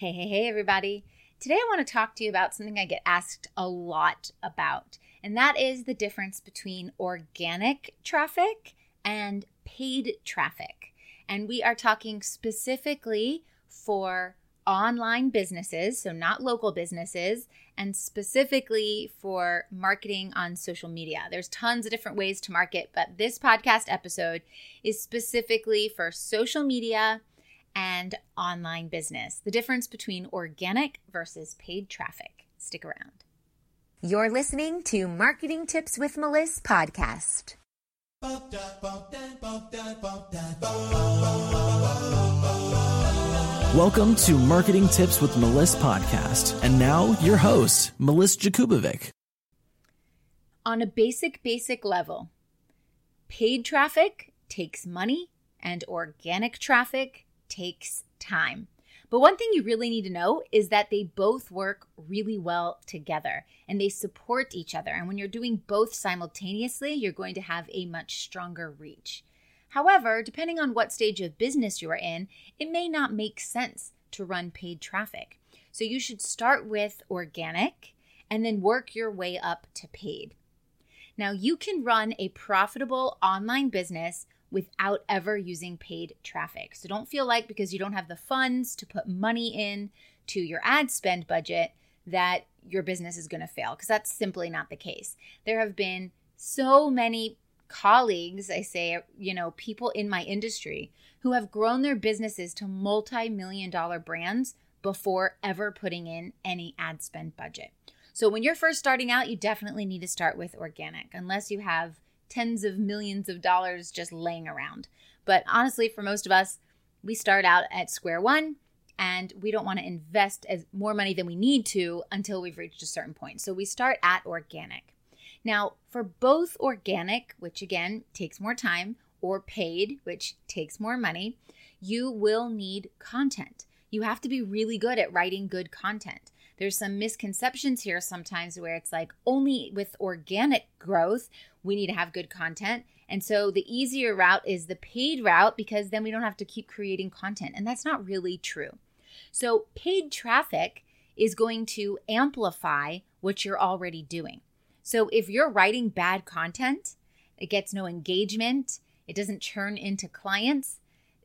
Hey, hey, hey, everybody. Today I want to talk to you about something I get asked a lot about, and that is the difference between organic traffic and paid traffic. And we are talking specifically for online businesses, so not local businesses, and specifically for marketing on social media. There's tons of different ways to market, but this podcast episode is specifically for social media and online business. The difference between organic versus paid traffic. Stick around. You're listening to Marketing Tips with Melissa podcast. Welcome to Marketing Tips with Melissa podcast. And now your host, Melissa Jakubovic. On a basic, basic level, paid traffic takes money and organic traffic takes time. But one thing you really need to know is that they both work really well together and they support each other. And when you're doing both simultaneously, you're going to have a much stronger reach. However, depending on what stage of business you are in, it may not make sense to run paid traffic. So you should start with organic and then work your way up to paid. Now, you can run a profitable online business without ever using paid traffic. So don't feel like because you don't have the funds to put money in to your ad spend budget that your business is going to fail because that's simply not the case. There have been so many colleagues, I say, you know, people in my industry who have grown their businesses to multi-million dollar brands before ever putting in any ad spend budget. So when you're first starting out, you definitely need to start with organic unless you have tens of millions of dollars just laying around. But honestly, for most of us, we start out at square one and we don't want to invest as more money than we need to until we've reached a certain point. So we start at organic. Now, for both organic, which again takes more time, or paid, which takes more money, you will need content. You have to be really good at writing good content. There's some misconceptions here sometimes where it's like only with organic growth, we need to have good content. And so the easier route is the paid route because then we don't have to keep creating content. And that's not really true. So paid traffic is going to amplify what you're already doing. So if you're writing bad content, it gets no engagement, it doesn't churn into clients,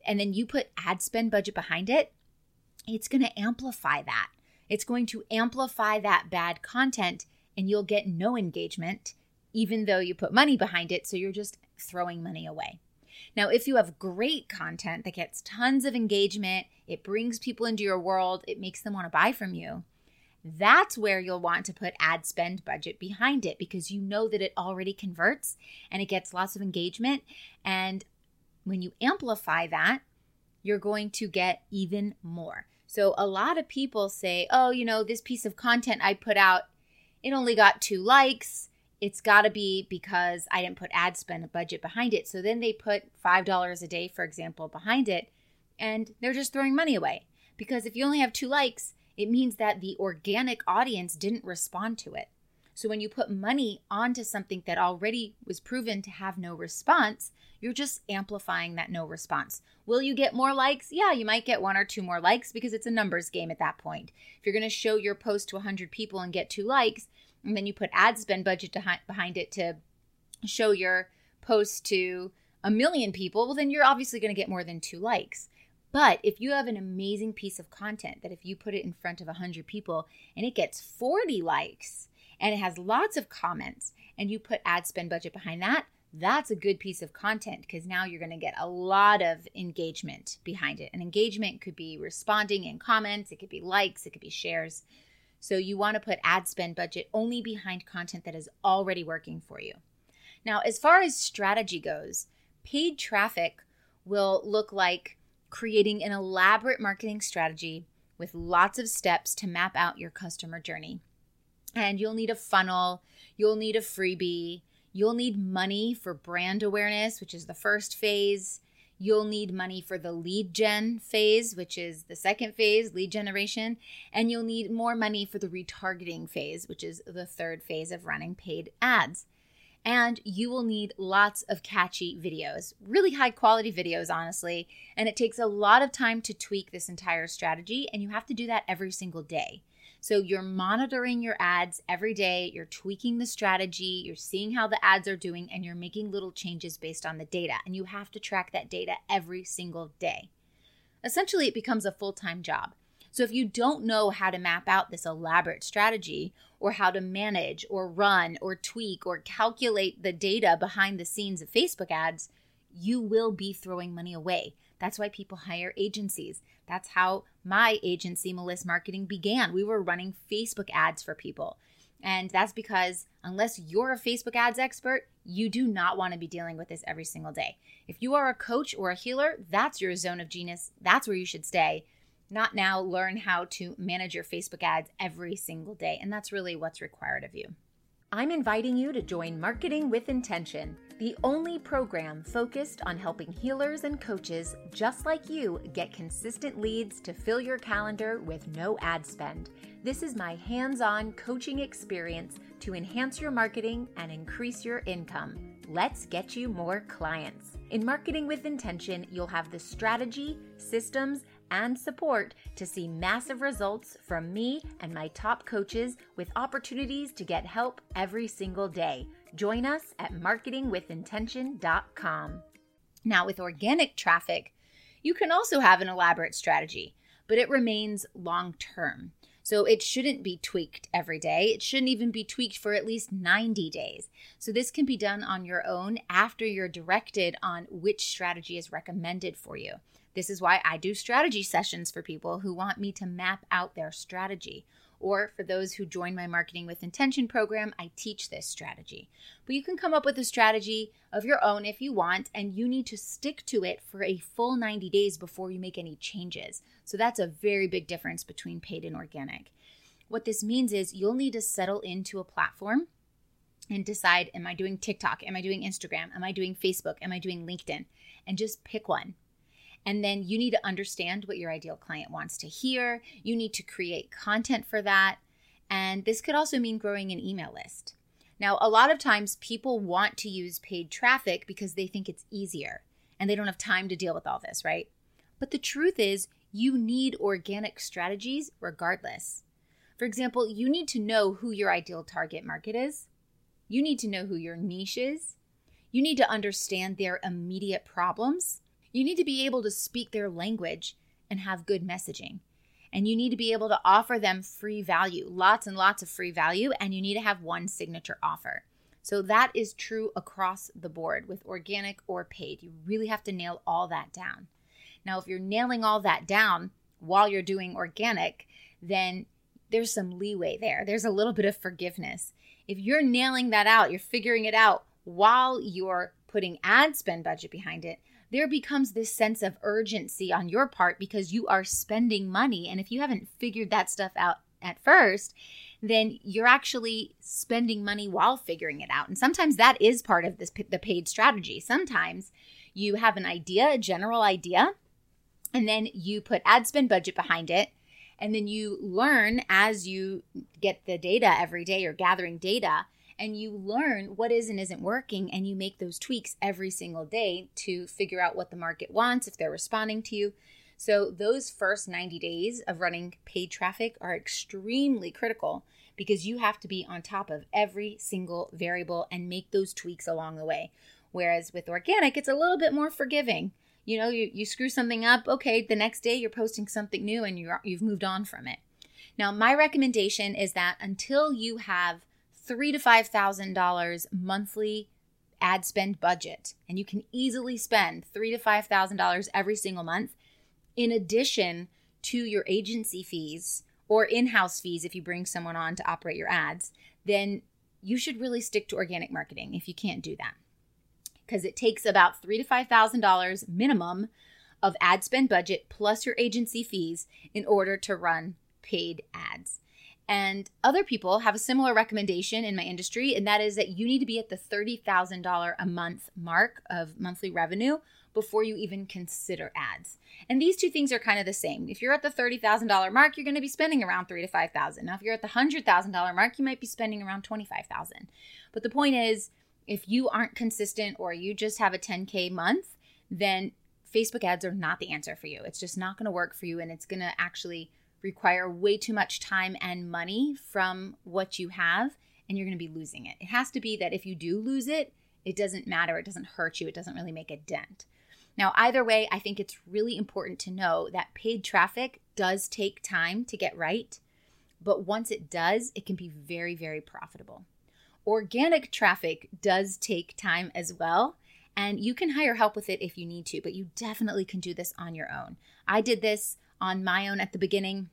and then you put ad spend budget behind it, it's going to amplify that. It's going to amplify that bad content and you'll get no engagement, even though you put money behind it. So you're just throwing money away. Now, if you have great content that gets tons of engagement, it brings people into your world, it makes them want to buy from you, that's where you'll want to put ad spend budget behind it because you know that it already converts and it gets lots of engagement. And when you amplify that, you're going to get even more. So a lot of people say, oh, you know, this piece of content I put out, it only got two likes. It's got to be because I didn't put ad spend a budget behind it. So then they put $5 a day, for example, behind it, and they're just throwing money away. Because if you only have two likes, it means that the organic audience didn't respond to it. So when you put money onto something that already was proven to have no response, you're just amplifying that no response. Will you get more likes? Yeah, you might get one or two more likes because it's a numbers game at that point. If you're going to show your post to 100 people and get two likes, and then you put ad spend budget behind it to show your post to a million people, well, then you're obviously going to get more than two likes. But if you have an amazing piece of content that if you put it in front of 100 people and it gets 40 likes, and it has lots of comments and you put ad spend budget behind that, that's a good piece of content because now you're going to get a lot of engagement behind it. And engagement could be responding in comments, it could be likes, it could be shares. So you want to put ad spend budget only behind content that is already working for you. Now, as far as strategy goes, paid traffic will look like creating an elaborate marketing strategy with lots of steps to map out your customer journey and you'll need a funnel, you'll need a freebie, you'll need money for brand awareness, which is the first phase. You'll need money for the lead gen phase, which is the second phase, lead generation. And you'll need more money for the retargeting phase, which is the third phase of running paid ads. And you will need lots of catchy videos, really high quality videos, honestly. And it takes a lot of time to tweak this entire strategy, and you have to do that every single day. So you're monitoring your ads every day, you're tweaking the strategy, you're seeing how the ads are doing, and you're making little changes based on the data. And you have to track that data every single day. Essentially, it becomes a full time job. So if you don't know how to map out this elaborate strategy, or how to manage, or run, or tweak, or calculate the data behind the scenes of Facebook ads, you will be throwing money away. That's why people hire agencies. That's how my agency, Melissa Marketing, began. We were running Facebook ads for people. And that's because unless you're a Facebook ads expert, you do not want to be dealing with this every single day. If you are a coach or a healer, that's your zone of genius. That's where you should stay. Not now learn how to manage your Facebook ads every single day. And that's really what's required of you. I'm inviting you to join Marketing with Intention, the only program focused on helping healers and coaches just like you get consistent leads to fill your calendar with no ad spend. This is my hands on coaching experience to enhance your marketing and increase your income. Let's get you more clients. In Marketing with Intention, you'll have the strategy, systems, and support to see massive results from me and my top coaches with opportunities to get help every single day. Join us at marketingwithintention.com. Now, with organic traffic, you can also have an elaborate strategy, but it remains long term. So it shouldn't be tweaked every day. It shouldn't even be tweaked for at least 90 days. So this can be done on your own after you're directed on which strategy is recommended for you. This is why I do strategy sessions for people who want me to map out their strategy. Or for those who join my Marketing with Intention program, I teach this strategy. But you can come up with a strategy of your own if you want, and you need to stick to it for a full 90 days before you make any changes. So that's a very big difference between paid and organic. What this means is you'll need to settle into a platform and decide Am I doing TikTok? Am I doing Instagram? Am I doing Facebook? Am I doing LinkedIn? And just pick one and then you need to understand what your ideal client wants to hear. You need to create content for that. And this could also mean growing an email list. Now, a lot of times people want to use paid traffic because they think it's easier and they don't have time to deal with all this, right? But the truth is, you need organic strategies regardless. For example, you need to know who your ideal target market is. You need to know who your niche is. You need to understand their immediate problems. You need to be able to speak their language and have good messaging. And you need to be able to offer them free value, lots and lots of free value, and you need to have one signature offer. So that is true across the board with organic or paid. You really have to nail all that down. Now, if you're nailing all that down while you're doing organic, then there's some leeway there. There's a little bit of forgiveness. If you're nailing that out, you're figuring it out while you're putting ad spend budget behind it, there becomes this sense of urgency on your part because you are spending money. And if you haven't figured that stuff out at first, then you're actually spending money while figuring it out. And sometimes that is part of this the paid strategy. Sometimes you have an idea, a general idea, and then you put ad spend budget behind it. And then you learn as you get the data every day or gathering data and you learn what is and isn't working and you make those tweaks every single day to figure out what the market wants if they're responding to you. So those first 90 days of running paid traffic are extremely critical because you have to be on top of every single variable and make those tweaks along the way. Whereas with organic it's a little bit more forgiving. You know you, you screw something up okay the next day you're posting something new and you're, you've moved on from it. Now my recommendation is that until you have three to five thousand dollars monthly ad spend budget, and you can easily spend three to five thousand dollars every single month, in addition to your agency fees or in-house fees if you bring someone on to operate your ads, then you should really stick to organic marketing if you can't do that. Because it takes about three to five thousand dollars minimum of ad spend budget plus your agency fees in order to run paid ads. And other people have a similar recommendation in my industry, and that is that you need to be at the $30,000 a month mark of monthly revenue before you even consider ads. And these two things are kind of the same. If you're at the $30,000 mark, you're going to be spending around 3 to 5,000. Now if you're at the $100,000 mark, you might be spending around 25,000. But the point is If you aren't consistent or you just have a 10K month, then Facebook ads are not the answer for you. It's just not going to work for you and it's going to actually require way too much time and money from what you have and you're going to be losing it. It has to be that if you do lose it, it doesn't matter, it doesn't hurt you, it doesn't really make a dent. Now, either way, I think it's really important to know that paid traffic does take time to get right, but once it does, it can be very, very profitable. Organic traffic does take time as well, and you can hire help with it if you need to, but you definitely can do this on your own. I did this on my own at the beginning.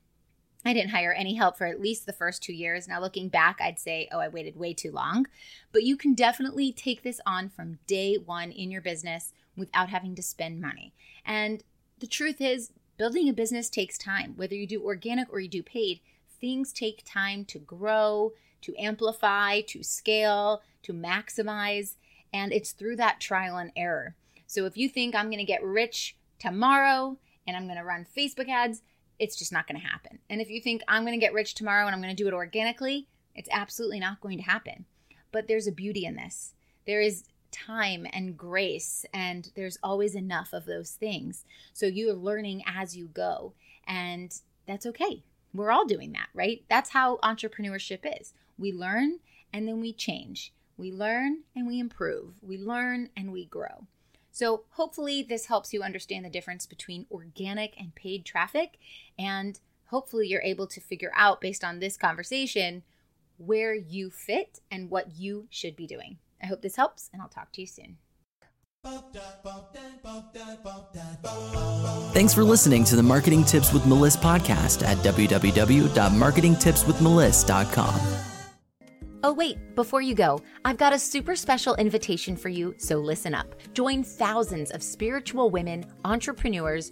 I didn't hire any help for at least the first two years. Now, looking back, I'd say, oh, I waited way too long. But you can definitely take this on from day one in your business without having to spend money. And the truth is, building a business takes time. Whether you do organic or you do paid, things take time to grow, to amplify, to scale, to maximize. And it's through that trial and error. So if you think I'm going to get rich tomorrow and I'm going to run Facebook ads, it's just not going to happen. And if you think I'm going to get rich tomorrow and I'm going to do it organically, it's absolutely not going to happen. But there's a beauty in this. There is time and grace, and there's always enough of those things. So you're learning as you go, and that's okay. We're all doing that, right? That's how entrepreneurship is. We learn and then we change. We learn and we improve. We learn and we grow. So, hopefully, this helps you understand the difference between organic and paid traffic. And hopefully, you're able to figure out, based on this conversation, where you fit and what you should be doing. I hope this helps, and I'll talk to you soon. Thanks for listening to the Marketing Tips with Melissa podcast at www.marketingtipswithmelissa.com. Wait, before you go, I've got a super special invitation for you, so listen up. Join thousands of spiritual women, entrepreneurs,